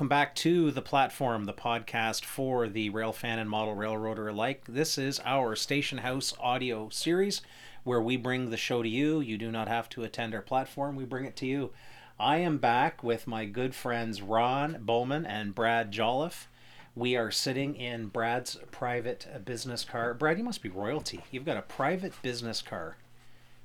welcome back to The Platforum, the podcast for the rail fan and model railroader alike. This is our Station House audio series where we bring the show to you. You do not have to attend our platform, we bring it to you. I am back with my good friends Ron Bowman and Brad Jolliffe. We are sitting in Brad's private business car. Brad, you must be royalty. You've got a private business car.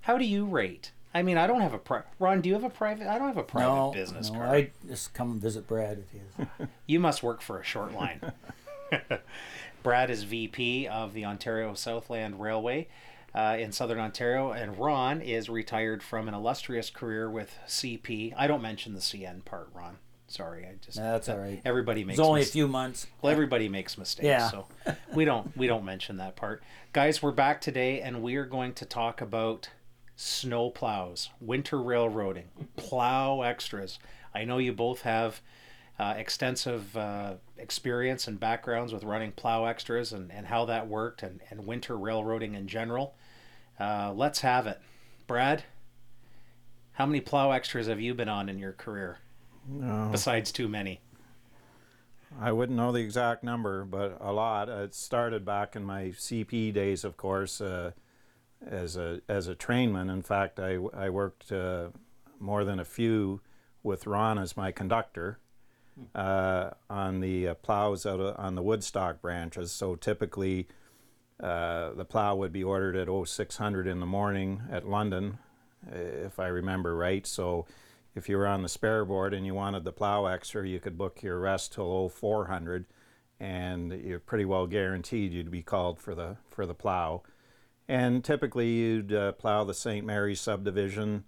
How do you rate? I mean, I don't have a private. Ron. Do you have a private? I don't have a private no, business no, car. I just come and visit Brad at his. You must work for a short line. Brad is VP of the Ontario Southland Railway uh, in Southern Ontario, and Ron is retired from an illustrious career with CP. I don't mention the CN part, Ron. Sorry, I just That's all right. everybody makes It's only mis- a few months. well, everybody makes mistakes, Yeah. so we don't we don't mention that part. Guys, we're back today, and we are going to talk about snow plows, winter railroading, plow extras. I know you both have uh, extensive uh, experience and backgrounds with running plow extras and, and how that worked, and, and winter railroading in general. Uh, let's have it, Brad. How many plow extras have you been on in your career? No. Besides too many. I wouldn't know the exact number, but a lot. It started back in my CP days, of course, uh, as a as a trainman. In fact, I I worked uh, more than a few with Ron as my conductor uh, on the uh, plows out of, on the Woodstock branches. So typically, uh, the plow would be ordered at 0600 in the morning at London, if I remember right. So if you were on the spare board and you wanted the plow extra, you could book your rest till 0400 and you're pretty well guaranteed you'd be called for the for the plow. And typically you'd uh, plow the St. Mary's subdivision,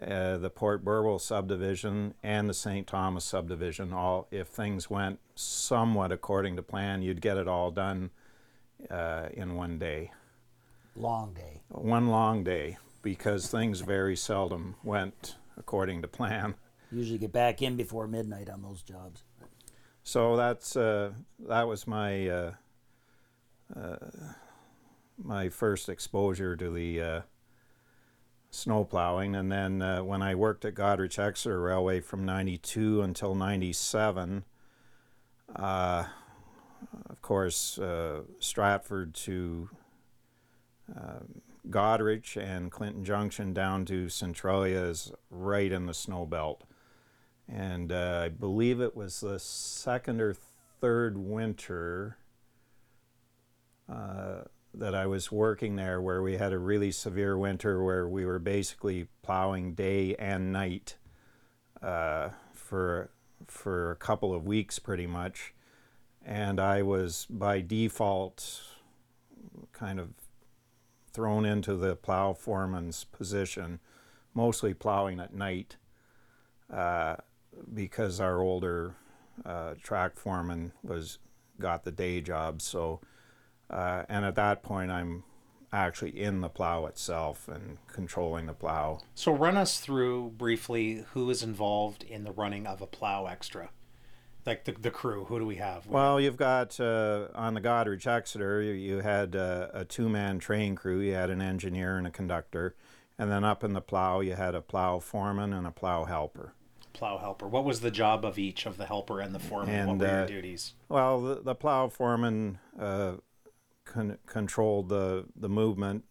uh, the Port Burwell subdivision, and the St. Thomas subdivision. All if things went somewhat according to plan, you'd get it all done uh, in one day Long day. one long day because things very seldom went according to plan. Usually get back in before midnight on those jobs. So that's uh, that was my uh, uh, my first exposure to the uh, snow plowing, and then uh, when I worked at Goderich Exeter Railway from '92 until '97. Uh, of course, uh, Stratford to Goderich and Clinton Junction down to Centralia is right in the snow belt. And uh, I believe it was the second or third winter uh, that I was working there where we had a really severe winter where we were basically plowing day and night uh, for, for a couple of weeks pretty much. And I was by default kind of thrown into the plow foreman's position, mostly plowing at night, uh, because our older uh, track foreman was got the day job. So, uh, and at that point, I'm actually in the plow itself and controlling the plow. So run us through briefly who is involved in the running of a plow extra, like the, the crew. Who do we have? Well, you've got uh, on the Goderich Exeter, you, you had uh, a two man train crew. You had an engineer and a conductor. And then up in the plow, you had a plow foreman and a plow helper. plow helper. What was the job of each of the helper and the foreman? what And, were your uh, duties? Well, the, the plow foreman uh, con- controlled the, the movement,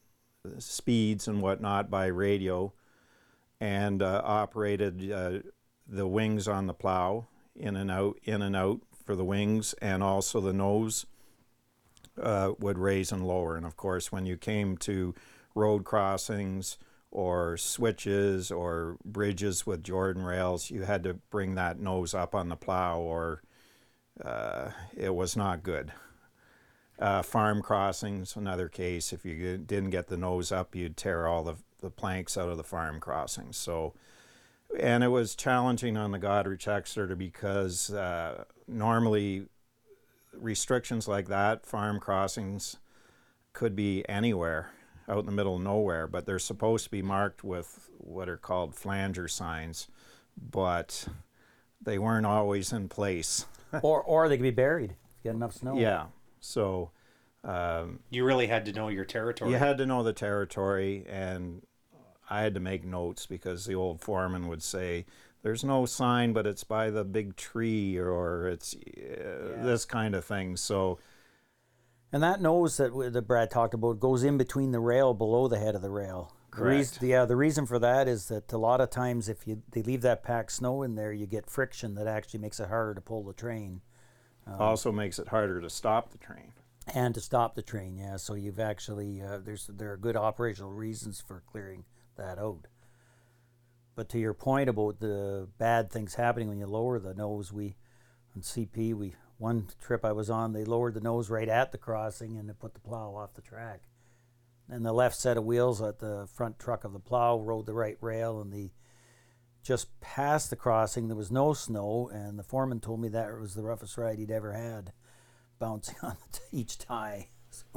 speeds, and whatnot by radio and uh, operated uh, the wings on the plow in and out, in and out for the wings, and also the nose uh, would raise and lower. And of course, when you came to road crossings or switches or bridges with Jordan rails, you had to bring that nose up on the plow, or uh, it was not good. Uh, farm crossings, another case. If you didn't get the nose up, you'd tear all the, the planks out of the farm crossings. So, and it was challenging on the Goderich Exeter because uh, normally restrictions like that, farm crossings, could be anywhere out in the middle of nowhere, but they're supposed to be marked with what are called flanger signs, but they weren't always in place. or or they could be buried. if you Get enough snow. Yeah. So um, You really had to know your territory. you had to know the territory, and I had to make notes because the old foreman would say, "There's no sign, but it's by the big tree, or it's uh, this kind of thing." So And that nose that, that Brad talked about goes in between the rail below the head of the rail. The reas- yeah, the reason for that is that a lot of times if you they leave that packed snow in there, you get friction that actually makes it harder to pull the train also makes it harder to stop the train. and to stop the train. Yeah, so you've actually uh, there's there are good operational reasons for clearing that out. But to your point about the bad things happening when you lower the nose, we on CP we one trip I was on they lowered the nose right at the crossing and they put the plow off the track. And the left set of wheels at the front truck of the plow rode the right rail and the just past the crossing there was no snow and the foreman told me that it was the roughest ride he'd ever had bouncing on each tie.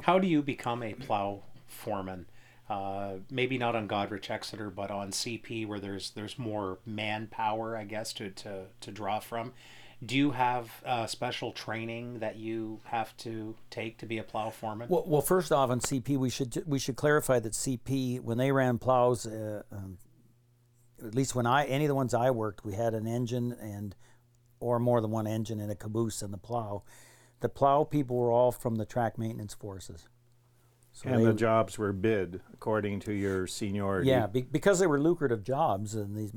How do you become a plow foreman? Uh, maybe not on Goderich Exeter, but on CP where there's there's more manpower, I guess, to, to, to draw from. Do you have uh, special training that you have to take to be a plow foreman? Well, well, first off, on CP, we should we should clarify that CP when they ran plows, uh, um, at least when I any of the ones I worked, we had an engine and or more than one engine and a caboose in the plow. The plow people were all from the track maintenance forces. So and they- the jobs were bid according to your seniority. yeah, be, because they were lucrative jobs, and these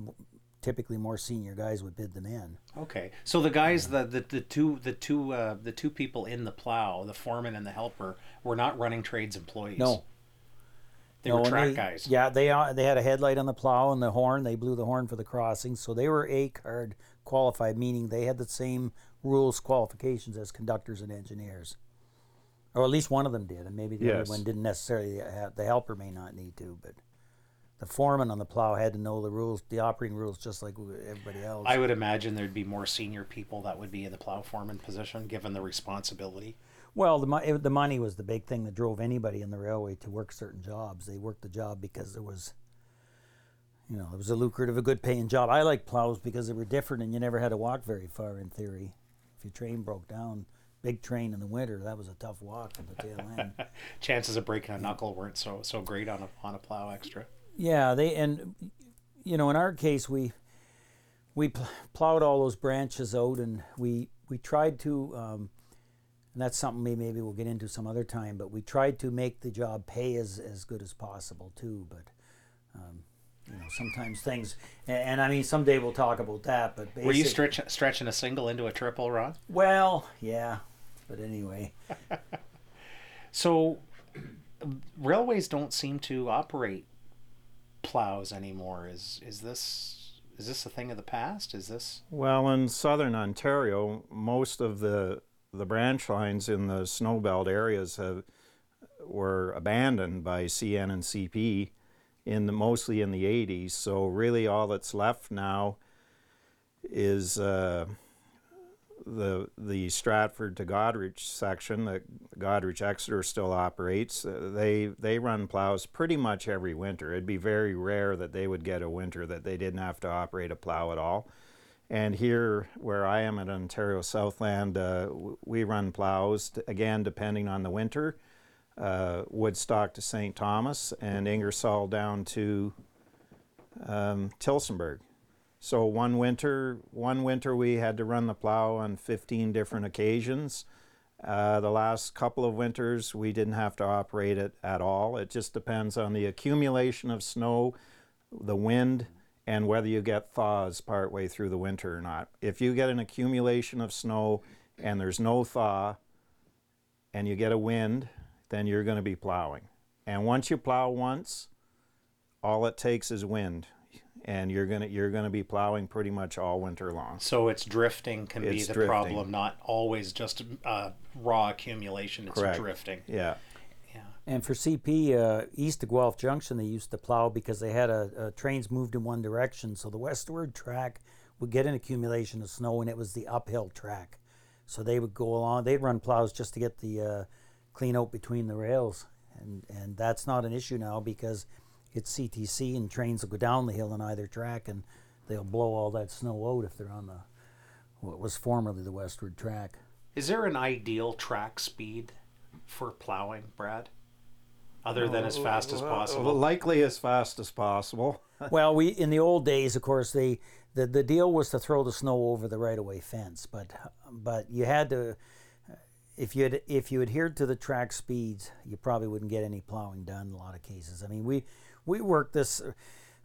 typically more senior guys would bid them in. Okay, so the guys, the the, the two the two uh, the two people in the plow, the foreman and the helper, were not running trades employees. No, they No, were track they- guys. Yeah, they are. They had a headlight on the plow and the horn. They blew the horn for the crossing, so they were A card qualified, meaning they had the same rules qualifications as conductors and engineers, or at least one of them did, and maybe the Yes. other one didn't necessarily. Uh, Have, the helper may not need to, but the foreman on the plow had to know the rules, the operating rules, just like everybody else. I would imagine there'd be more senior people that would be in the plow foreman position, given the responsibility. Well, the, mo- the money was the big thing that drove anybody in the railway to work certain jobs. They worked the job because there was, you know, it was a lucrative, a good paying job. I like plows because they were different and you never had to walk very far in theory. If your train broke down, big train in the winter, that was a tough walk at the tail end. Chances of breaking a knuckle weren't so so great on a on a plow extra. Yeah, they and you know in our case we we pl- plowed all those branches out and we we tried to um, and that's something we maybe we'll get into some other time. But we tried to make the job pay as as good as possible too. But um, you know sometimes things and, and I mean someday we'll talk about that. But Were you basic- stretch, stretching a single into a triple, Ron? Well, yeah. But anyway, So, railways don't seem to operate plows anymore. Is is this is this a thing of the past? Is this Well, in southern Ontario, most of the the branch lines in the snowbelt areas have were abandoned by CN and CP in the, mostly in the 80s. So really, all that's left now is uh, the the Stratford to Goderich section that Goderich Exeter still operates. Uh, they they run plows pretty much every winter. It'd be very rare that they would get a winter that they didn't have to operate a plow at all. And here, where I am at Ontario Southland, uh, we run plows t- again depending on the winter. Uh, Woodstock to St. Thomas and Ingersoll down to um, Tillsonburg. So one winter, one winter we had to run the plow on 15 different occasions. Uh, the last couple of winters we didn't have to operate it at all. It just depends on the accumulation of snow, the wind, and whether you get thaws partway through the winter or not. If you get an accumulation of snow and there's no thaw, and you get a wind, then you're going to be plowing. And once you plow once, all it takes is wind, and you're gonna you're gonna be plowing pretty much all winter long. so? It's drifting can be the drifting. problem, not always just uh, raw accumulation. It's Correct. drifting. Yeah. And for CP, uh, east of Guelph Junction, they used to plow because they had a, a trains moved in one direction. So the westward track would get an accumulation of snow, and it was the uphill track. So they would go along. They'd run plows just to get the uh, clean out between the rails, and and that's not an issue now because it's CTC and trains will go down the hill on either track, and they'll blow all that snow out if they're on the what was formerly the westward track. Is there an ideal track speed for plowing, Brad? Other than as fast as Well, possible. likely as fast as possible. Well, we in the old days, of course, they the, the deal was to throw the snow over the right of way fence, but but you had to if you had if you adhered to the track speeds, you probably wouldn't get any plowing done in a lot of cases. I mean, we we worked this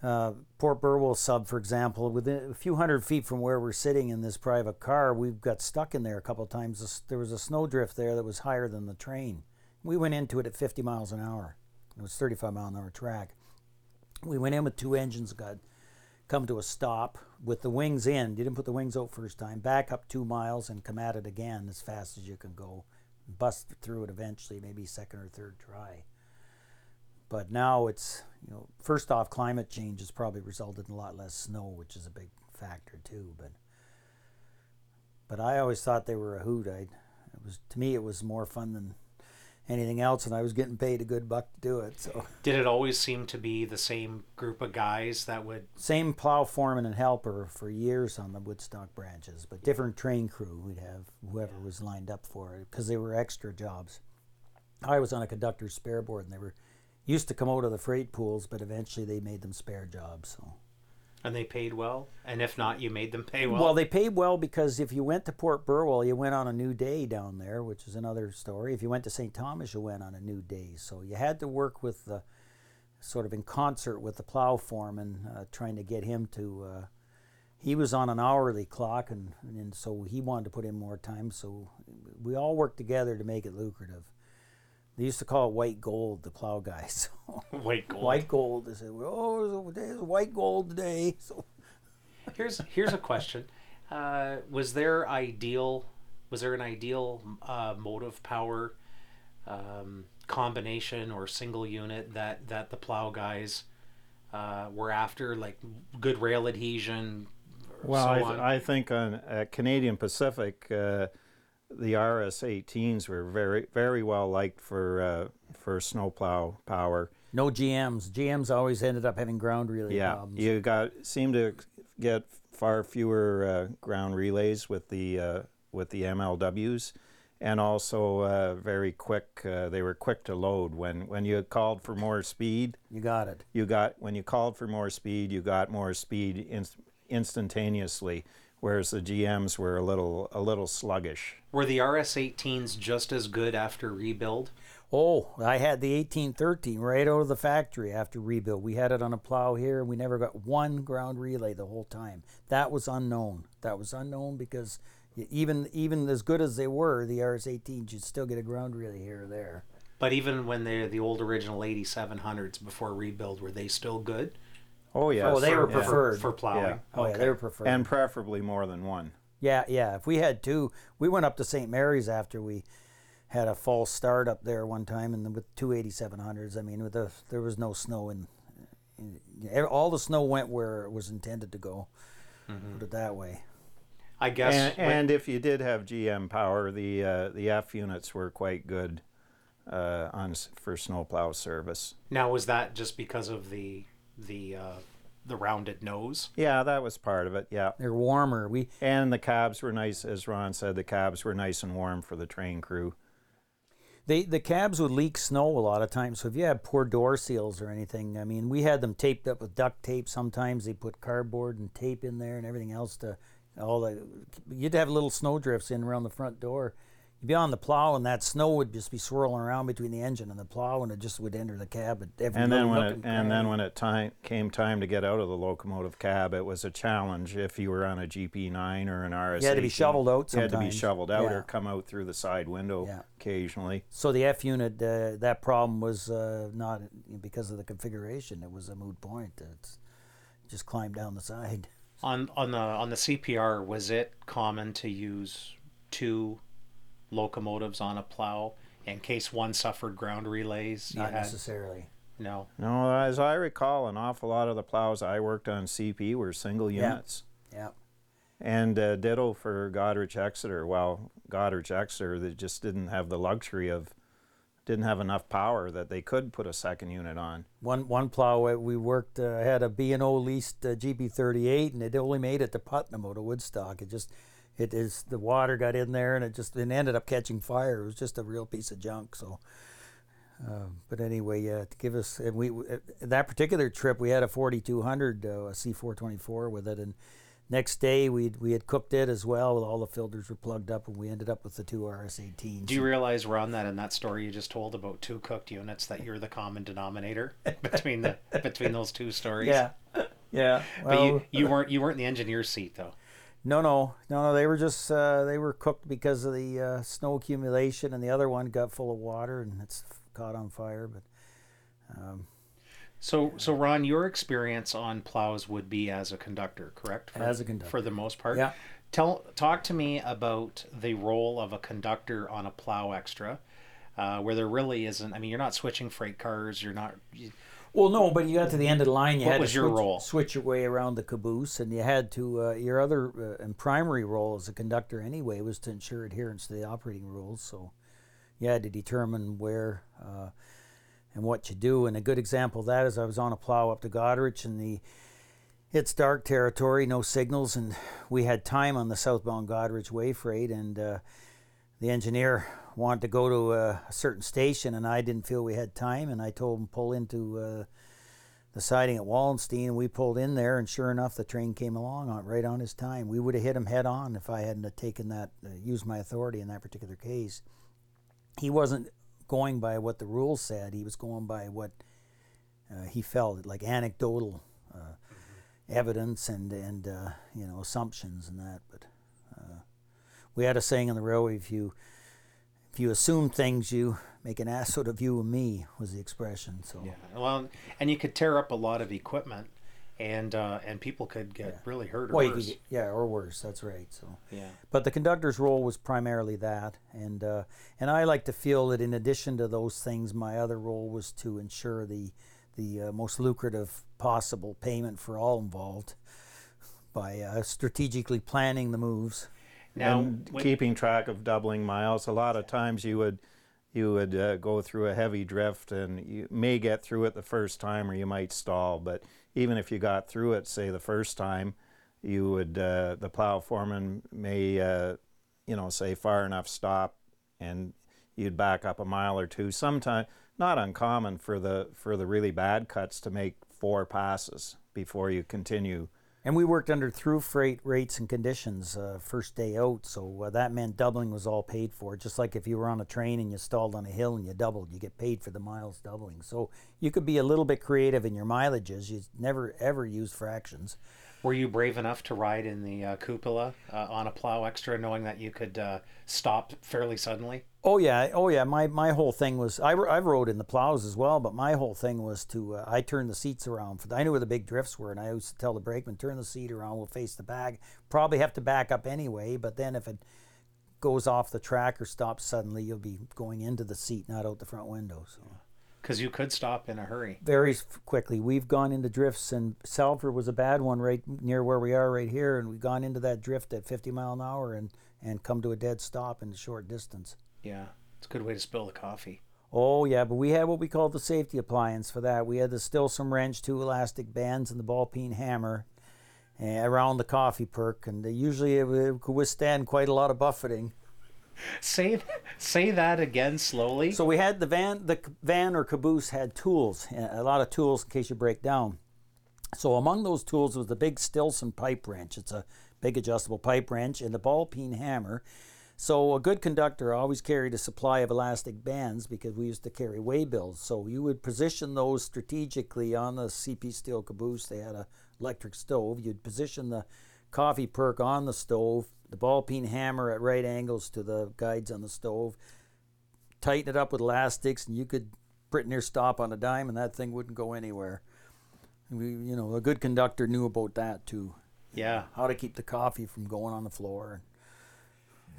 uh, Port Burwell sub, for example, within a few hundred feet from where we're sitting in this private car, We've got stuck in there a couple of times. There was a snowdrift there that was higher than the train. We went into it at 50 miles an hour. It was 35 mile an hour track. We went in with two engines, got come to a stop with the wings in. You didn't put the wings out first time. Back up two miles and come at it again as fast as you can go. Bust through it eventually, maybe second or third try. But now it's you know first off, climate change has probably resulted in a lot less snow, which is a big factor too. But but I always thought they were a hoot. I it was to me it was more fun than anything else, and I was getting paid a good buck to do it. So Did it always seem to be the same group of guys that would same plow foreman and helper for years on the Woodstock branches, but different train crew. We'd have whoever was lined up for it because they were extra jobs. I was on a conductor's spare board, and they were used to come out of the freight pools, but eventually they made them spare jobs. So. And they paid well? And if not, you made them pay well. Well, they paid well because if you went to Port Burwell, you went on a new day down there, which is another story. If you went to St. Thomas, you went on a new day. So you had to work with the sort of in concert with the plow foreman, uh, trying to get him to. Uh, he was on an hourly clock, and, and so he wanted to put in more time. So we all worked together to make it lucrative. They used to call it white gold, the plow guys. White gold. white gold. They said, "Oh, it's white gold today." So Here's here's a question. Uh, was there ideal? Was there an ideal uh, motive power um, combination or single unit that that the plow guys uh, were after? Like good rail adhesion. or Well, so I, on? th- I think on at Canadian Pacific, uh, the RS-18s were very very well liked for uh, for snowplow power. No GMs. GMs always ended up having ground relay Yeah, problems. you got seem to get far fewer uh, ground relays with the uh, with the MLWs, and also uh, very quick. Uh, they were quick to load when when you called for more speed. You got it. You got when you called for more speed, you got more speed inst- instantaneously. Whereas the GMs were a little a little sluggish. Were the RS-18s just as good after rebuild? Oh, I had the 1813 right out of the factory after rebuild. We had it on a plow here, and we never got one ground relay the whole time. That was unknown. That was unknown because even even as good as they were, the RS-18s, you'd still get a ground relay here or there. But even when they're the old original 8700s before rebuild, were they still good Oh yeah. Oh, they were Yeah. preferred. for plowing? Yeah. Oh yeah, they were preferred. and preferably more than one. Yeah, yeah. If we had two, we went up to St. Mary's after we had a false start up there one time, and with two 8700s. I mean, with the there was no snow in, in all the snow went where it was intended to go. Put it that way. I guess. And, when- and if you did have GM power, the uh, the F units were quite good uh, on s- for snowplow service. now was that just because of the the uh, the rounded nose? Yeah, that was part of it. Yeah, They're warmer. We and the cabs were nice, as Ron said. The cabs were nice and warm for the train crew. They the cabs would leak snow a lot of times. So if you had poor door seals or anything, I mean, we had them taped up with duct tape. Sometimes they put cardboard and tape in there and everything else to all the. You'd have little snow drifts in around the front door. You'd be on the plow and that snow would just be swirling around between the engine and the plow, and it just would enter the cab at every And then when it and and then when it time came time to get out of the locomotive cab, it was a challenge. If you were on a GP9 or an RS, You had to be shoveled out You had to be shoveled out Yeah. or come out through the side window Yeah. occasionally. So the F unit, uh, that problem was uh, not because of the configuration. It was a moot point. It's just climbed down the side. On on the on the CPR, was it common to use two locomotives on a plow in case one suffered ground relays? You Not had- necessarily. No. No, as I recall, an awful lot of the plows I worked on CP were single units. Yeah. Yep. And uh, ditto for Goderich Exeter. Well, Goderich Exeter, they just didn't have the luxury of, didn't have enough power that they could put a second unit on. One one plow uh, we worked uh, had a B and O leased uh, GP38, and it only made it to Putnam out of Woodstock. It just it is the water got in there and it just it ended up catching fire. It was just a real piece of junk. So, uh, but anyway, yeah, to give us and we uh, that particular trip we had a 4200 uh, a C424 with it, and next day we we had cooked it as well. All the filters were plugged up, and we ended up with the two RS18s. Do you realize, Ron, that in that story you just told about two cooked units, that you're the common denominator between the between those two stories? yeah, yeah. But you, you weren't you weren't in the engineer's seat though. No, no, no, no. They were just uh, they were cooked because of the uh, snow accumulation, and the other one got full of water and it's caught on fire. But um, So so Ron, your experience on plows would be as a conductor, correct? For, As a conductor. for the most part. Yeah. Tell talk to me about the role of a conductor on a plow extra, uh, where there really isn't. I mean, you're not switching freight cars. You're not. you- well, no, but you got to the end of the line. You What had was to your switch, role? switch your way around the caboose, and you had to uh, your other uh, and primary role as a conductor anyway was to ensure adherence to the operating rules. So you had to determine where uh, and what you do. And a good example of that is I was on a plow up to Goderich, and the it's dark territory, no signals, and we had time on the southbound Goderich way freight, and uh, the engineer wanted to go to a, a certain station, and I didn't feel we had time, and I told him pull into uh, the siding at Wallenstein, and we pulled in there, and sure enough, the train came along on right on his time. We would have hit him head on if I hadn't taken that, uh, used my authority in that particular case. He wasn't going by what the rules said; he was going by what uh, he felt, like anecdotal uh, evidence and and uh, you know assumptions and that. But we had a saying on the railway: if you if you assume things, you make an ass out of you and me was the expression. So Yeah. Well, and you could tear up a lot of equipment, and uh, and people could get really hurt or Well, worse. get- yeah, or worse. That's right. So, Yeah. but the conductor's role was primarily that, and uh, and I like to feel that in addition to those things, my other role was to ensure the the uh, most lucrative possible payment for all involved by uh, strategically planning the moves. Now, and when- keeping track of doubling miles. A lot of times you would you would uh, go through a heavy drift and you may get through it the first time or you might stall. But even if you got through it, say the first time, you would uh, the plow foreman may uh, you know say far enough stop and you'd back up a mile or two. Sometimes not uncommon for the for the really bad cuts to make four passes before you continue. And we worked under through freight rates and conditions uh, first day out, so uh, that meant doubling was all paid for. Just like if you were on a train and you stalled on a hill and you doubled, you get paid for the miles doubling. So you could be a little bit creative in your mileages. You never ever use fractions. Were you brave enough to ride in the uh, cupola uh, on a plow extra, knowing that you could uh, stop fairly suddenly? Oh yeah, oh yeah. My my whole thing was I I rode in the plows as well, but my whole thing was to uh, I turned the seats around. For I knew where the big drifts were, and I used to tell the brakeman turn the seat around. We'll face the back. Probably have to back up anyway, but then if it goes off the track or stops suddenly, you'll be going into the seat, not out the front window. So Because you could stop in a hurry. very quickly, we've gone into drifts, and Salford was a bad one right near where we are right here, and we've gone into that drift at 50 mile an hour and and come to a dead stop in a short distance. Yeah, it's a good way to spill the coffee. Oh yeah, but we had what we called the safety appliance for that. We had the Stilson wrench, two elastic bands, and the ball peen hammer uh, around the coffee perk, and they usually it, would- could withstand quite a lot of buffeting. Say say that again slowly. So we had the van, the van or caboose had tools, uh, a lot of tools in case you break down. So among those tools was the big Stilson pipe wrench. It's a big adjustable pipe wrench and the ball peen hammer. So a good conductor always carried a supply of elastic bands because we used to carry waybills. So you would position those strategically on the CP steel caboose. They had a electric stove. You'd position the coffee perk on the stove, the ball peen hammer at right angles to the guides on the stove, tighten it up with elastics, and you could pretty near stop on a dime, and that thing wouldn't go anywhere. We, you know, a good conductor knew about that too. yeah, How to keep the coffee from going on the floor.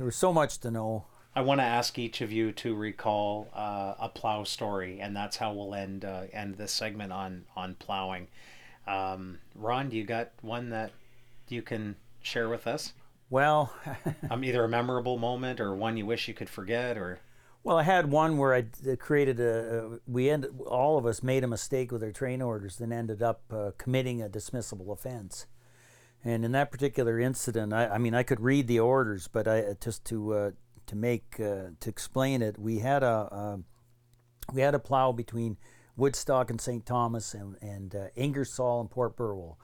There was so much to know. I want to ask each of you to recall uh, a plow story, and that's how we'll end uh, end this segment on on plowing. Um, Ron, do you got one that you can share with us? Well, Um, either a memorable moment or one you wish you could forget, or well, I had one where I created a. we ended, all of us made a mistake with our train orders, and ended up uh, committing a dismissible offense. And in that particular incident, I, I mean, I could read the orders, but I just to uh, to make uh, to explain it, we had a we had a plow between Woodstock and St. Thomas and, and uh, Ingersoll and Port Burwell,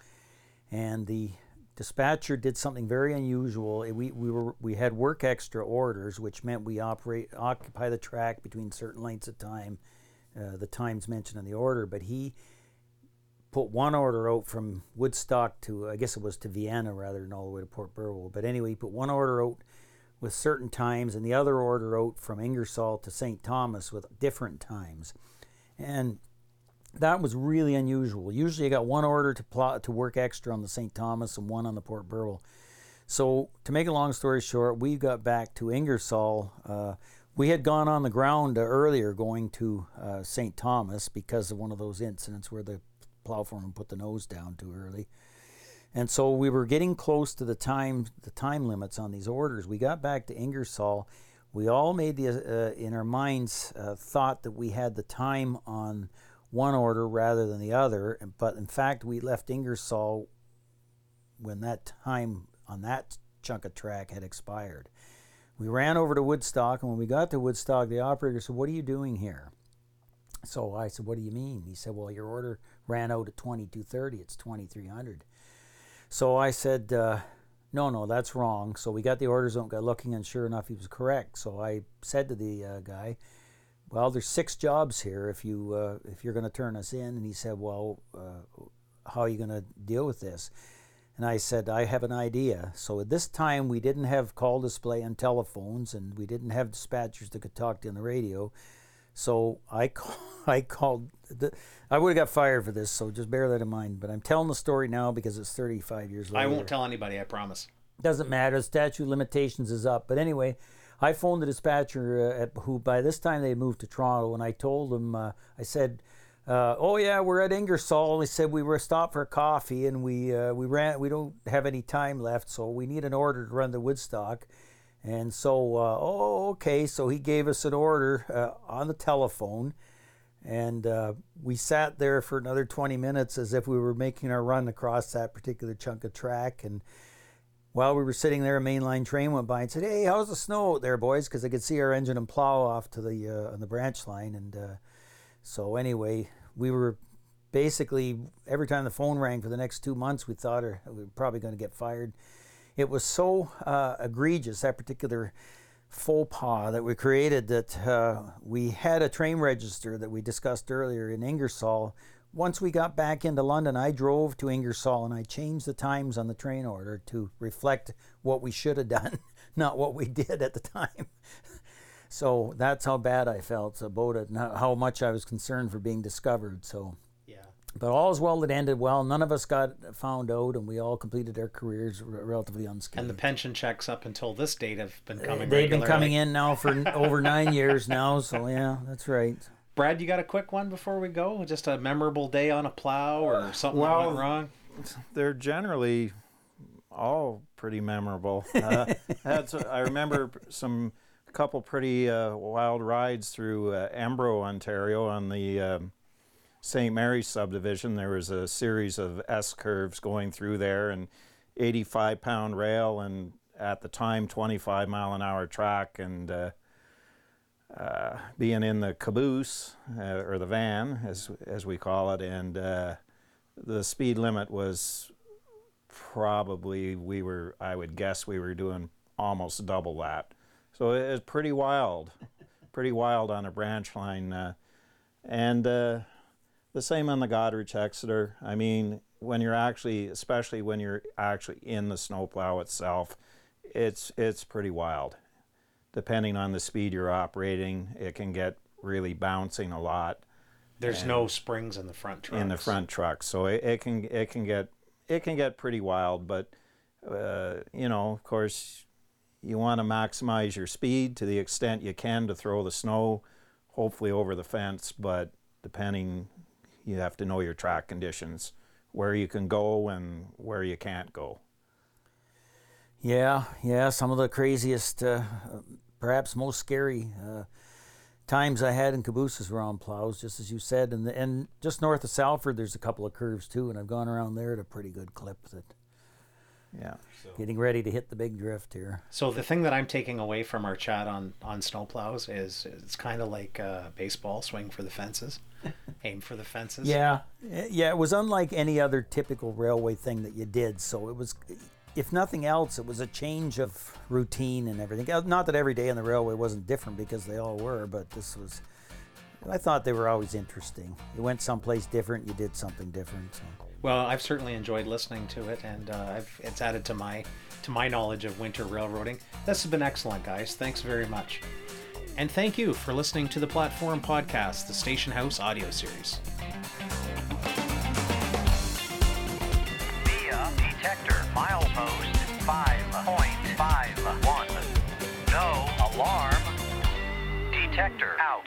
and the dispatcher did something very unusual. We, we were we had work extra orders, which meant we operate occupy the track between certain lengths of time, uh, the times mentioned in the order. But he put one order out from Woodstock to I guess it was to Vienna rather than all the way to Port Burwell. But anyway, he put one order out with certain times, and the other order out from Ingersoll to St. Thomas with different times, and that was really unusual. Usually, you got one order to plot to work extra on the St. Thomas and one on the Port Burwell. So, to make a long story short, we got back to Ingersoll. Uh, we had gone on the ground earlier going to uh, St. Thomas because of one of those incidents where the plow foreman put the nose down too early. And so we were getting close to the time the time limits on these orders. We got back to Ingersoll. We all made the uh, in our minds uh, thought that we had the time on one order rather than the other, but in fact we left Ingersoll when that time on that chunk of track had expired. We ran over to Woodstock, and when we got to Woodstock, the operator said, "What are you doing here?" So I said, "What do you mean?" He said, "Well, your order ran out at 22:30. It's 2300." So I said, uh, no, no, that's wrong. So we got the orders out, got looking, and sure enough, he was correct. So I said to the uh, guy, well, there's six jobs here if you uh, if you're going to turn us in. And he said, well, uh, how are you going to deal with this? And I said, I have an idea. So at this time, we didn't have call display and telephones, and we didn't have dispatchers that could talk to on the radio. So I, call, I called. The, I would have got fired for this, so just bear that in mind. But I'm telling the story now because it's 35 years later. I won't tell anybody. I promise. Doesn't matter. The statute limitations is up. But anyway, I phoned the dispatcher uh, at, who by this time they had moved to Toronto, and I told him. Uh, I said. Uh, oh yeah, we're at Ingersoll. They said we were stopped for coffee, and we uh, we ran. We don't have any time left, so we need an order to run the Woodstock. And so, uh, oh, okay. So he gave us an order uh, on the telephone, and uh, we sat there for another 20 minutes as if we were making our run across that particular chunk of track. And while we were sitting there, a mainline train went by and said, "Hey, how's the snow out there, boys?" Because I could see our engine and plow off to the uh, on the branch line. And uh, so, anyway, we were basically every time the phone rang for the next two months, we thought we were probably going to get fired it was so uh, egregious, that particular faux pas that we created, that uh, we had a train register that we discussed earlier in Ingersoll. Once we got back into London, I drove to Ingersoll and I changed the times on the train order to reflect what we should have done, not what we did at the time. so that's how bad I felt about it, how much I was concerned for being discovered. So but all is well that ended well. None of us got found out, and we all completed our careers r- relatively unscathed. And the pension checks up until this date have been coming. They've been coming in now for over nine years now. So yeah, that's right. Brad, you got a quick one before we go? Just a memorable day on a plow or something that well, went wrong? They're generally all pretty memorable. Uh, had s- I remember some couple pretty uh, wild rides through uh, Embro, Ontario, on the um, St. Mary's subdivision. There was a series of S curves going through there, and 85 pound rail, and at the time 25 mile an hour track, and uh, uh, being in the caboose uh, or the van, as as we call it, and uh, the speed limit was probably we were I would guess we were doing almost double that. So it was pretty wild, pretty wild on a branch line, uh, and uh, the same on the Goderich Exeter. I mean, when you're actually, especially when you're actually in the snowplow itself, it's it's pretty wild. Depending on the speed you're operating, it can get really bouncing a lot There's no springs in the front trunks. in the front truck, so it, it can it can get it can get pretty wild. But uh, you know, of course, you want to maximize your speed to the extent you can to throw the snow, hopefully over the fence. But depending, you have to know your track conditions, where you can go and where you can't go. Yeah, yeah. Some of the craziest, uh, perhaps most scary uh, times I had in cabooses were on plows, just as you said. And and just north of Salford, there's a couple of curves too, and I've gone around there at a pretty good clip. That Yeah. Getting ready to hit the big drift here. So the thing that I'm taking away from our chat on on snowplows is it's kind of like uh, baseball, swing for the fences, aim for the fences. Yeah, yeah. It was unlike any other typical railway thing that you did. So it was, if nothing else, it was a change of routine and everything. Uh, Not that every day on the railway wasn't different because they all were, but this was. I thought they were always interesting. You went someplace different, you did something different. So. Well, I've certainly enjoyed listening to it, and uh, I've, it's added to my to my knowledge of winter railroading. This has been excellent, guys. Thanks very much, and thank you for listening to the Platforum Podcast, the Station House audio series. Via detector milepost 5.51. No alarm. Detector out.